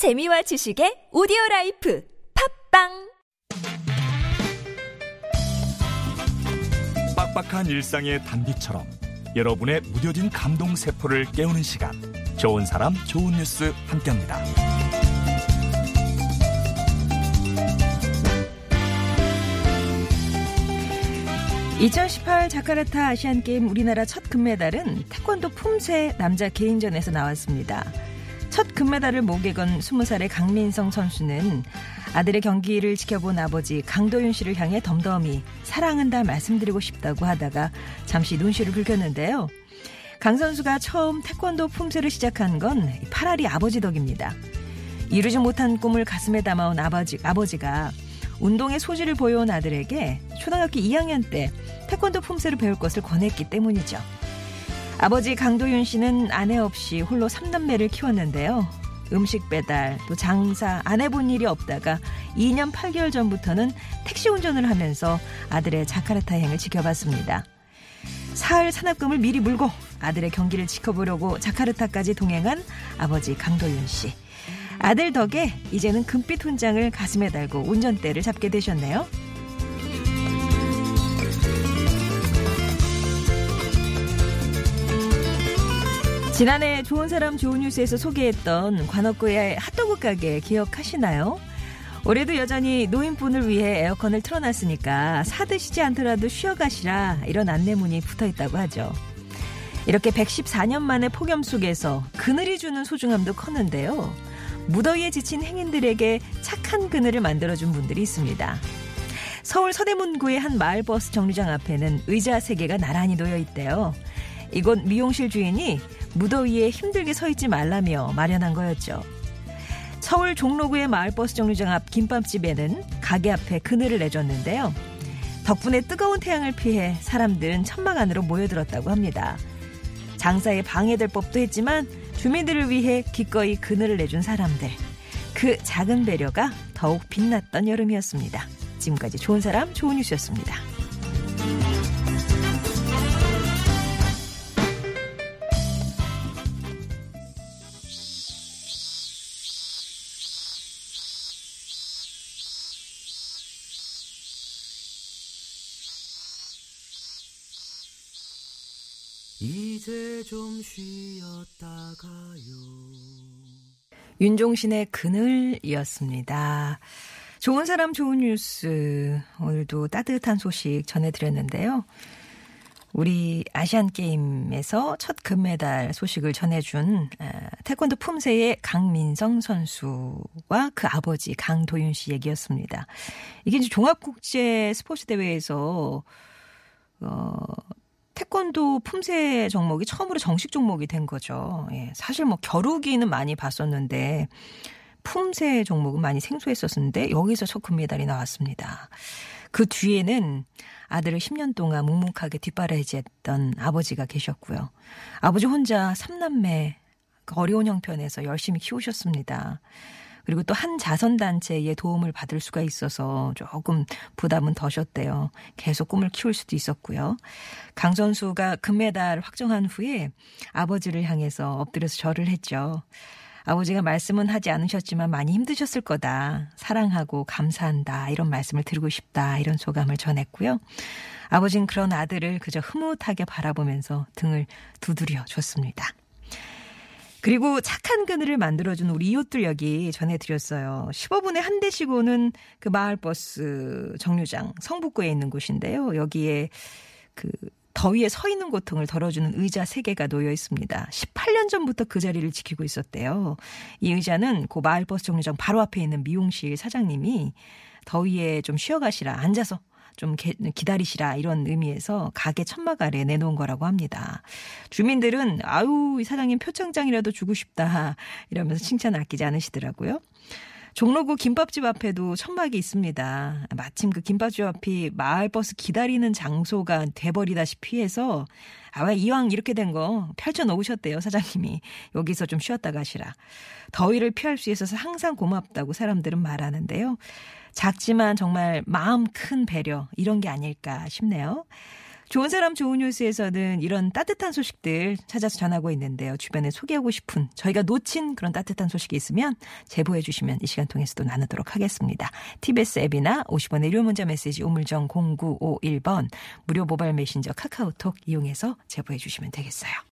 재미와 지식의 오디오 라이프 팟빵 빡빡한 일상의 단비처럼 여러분의 무뎌진 감동 세포를 깨우는 시간 좋은 사람 좋은 뉴스 함께합니다. 2018 자카르타 아시안게임 우리나라 첫 금메달은 태권도 품새 남자 개인전에서 나왔습니다. 첫 금메달을 목에 건 20살의 강민성 선수는 아들의 경기를 지켜본 아버지 강도윤 씨를 향해 덤덤히 사랑한다 말씀드리고 싶다고 하다가 잠시 눈시를 붉혔는데요. 강 선수가 처음 태권도 품새를 시작한 건 파라리 아버지 덕입니다. 이루지 못한 꿈을 가슴에 담아온 아버지, 아버지가 운동의 소질을 보여온 아들에게 초등학교 2학년 때 태권도 품새를 배울 것을 권했기 때문이죠. 아버지 강도윤 씨는 아내 없이 홀로 3남매를 키웠는데요. 음식 배달, 또 장사, 안 해본 일이 없다가 2년 8개월 전부터는 택시 운전을 하면서 아들의 자카르타 여행을 지켜봤습니다. 사흘 산업금을 미리 물고 아들의 경기를 지켜보려고 자카르타까지 동행한 아버지 강도윤 씨. 아들 덕에 이제는 금빛 훈장을 가슴에 달고 운전대를 잡게 되셨네요. 지난해 좋은 사람 좋은 뉴스에서 소개했던 관악구의 핫도그 가게 기억하시나요? 올해도 여전히 노인분을 위해 에어컨을 틀어놨으니까 사드시지 않더라도 쉬어가시라 이런 안내문이 붙어 있다고 하죠. 이렇게 114년 만에 폭염 속에서 그늘이 주는 소중함도 컸는데요. 무더위에 지친 행인들에게 착한 그늘을 만들어준 분들이 있습니다. 서울 서대문구의 한 마을버스 정류장 앞에는 의자 3개가 나란히 놓여 있대요. 이곳 미용실 주인이 무더위에 힘들게 서 있지 말라며 마련한 거였죠. 서울 종로구의 마을버스 정류장 앞 김밥집에는 가게 앞에 그늘을 내줬는데요. 덕분에 뜨거운 태양을 피해 사람들은 천막 안으로 모여들었다고 합니다. 장사에 방해될 법도 했지만 주민들을 위해 기꺼이 그늘을 내준 사람들. 그 작은 배려가 더욱 빛났던 여름이었습니다. 지금까지 좋은 사람, 좋은 뉴스였습니다. 이제 좀 쉬었다가요. 윤종신의 그늘이었습니다. 좋은 사람 좋은 뉴스 오늘도 따뜻한 소식 전해드렸는데요. 우리 아시안 게임에서 첫 금메달 소식을 전해준 태권도 품새의 강민성 선수와 그 아버지 강도윤 씨 얘기였습니다. 이게 이제 종합국제 스포츠 대회에서 어 태권도 품새 종목이 처음으로 정식 종목이 된 거죠. 예, 사실 뭐 겨루기는 많이 봤었는데 품새 종목은 많이 생소했었는데 여기서 첫 금메달이 나왔습니다. 그 뒤에는 아들을 10년 동안 묵묵하게 뒷바라지했던 아버지가 계셨고요. 아버지 혼자 3남매 어려운 형편에서 열심히 키우셨습니다. 그리고 또 한 자선단체의 도움을 받을 수가 있어서 조금 부담은 더셨대요. 계속 꿈을 키울 수도 있었고요. 강 선수가 금메달 확정한 후에 아버지를 향해서 엎드려서 절을 했죠. 아버지가 말씀은 하지 않으셨지만 많이 힘드셨을 거다. 사랑하고 감사한다. 이런 말씀을 드리고 싶다. 이런 소감을 전했고요. 아버진 그런 아들을 그저 흐뭇하게 바라보면서 등을 두드려 줬습니다. 그리고 착한 그늘을 만들어준 우리 이웃들 여기 전해드렸어요. 15분에 한 대씩 오는 그 마을버스 정류장 성북구에 있는 곳인데요. 여기에 그 더위에 서 있는 고통을 덜어주는 의자 3개가 놓여 있습니다. 18년 전부터 그 자리를 지키고 있었대요. 이 의자는 그 마을버스 정류장 바로 앞에 있는 미용실 사장님이 더위에 좀 쉬어가시라 앉아서 좀 기다리시라 이런 의미에서 가게 천막 아래 내놓은 거라고 합니다. 주민들은 아유 이 사장님 표창장이라도 주고 싶다 이러면서 칭찬 아끼지 않으시더라고요. 종로구 김밥집 앞에도 천막이 있습니다. 마침 그 김밥집 앞이 마을버스 기다리는 장소가 돼버리다시피 해서 아, 왜 이왕 이렇게 된 거 펼쳐 놓으셨대요, 사장님이. 여기서 좀 쉬었다 가시라. 더위를 피할 수 있어서 항상 고맙다고 사람들은 말하는데요. 작지만 정말 마음 큰 배려, 이런 게 아닐까 싶네요. 좋은 사람 좋은 뉴스에서는 이런 따뜻한 소식들 찾아서 전하고 있는데요. 주변에 소개하고 싶은 저희가 놓친 그런 따뜻한 소식이 있으면 제보해 주시면 이 시간 통해서도 나누도록 하겠습니다. TBS 앱이나 50원의 유료 문자 메시지 우물정 0951번 무료 모바일 메신저 카카오톡 이용해서 제보해 주시면 되겠어요.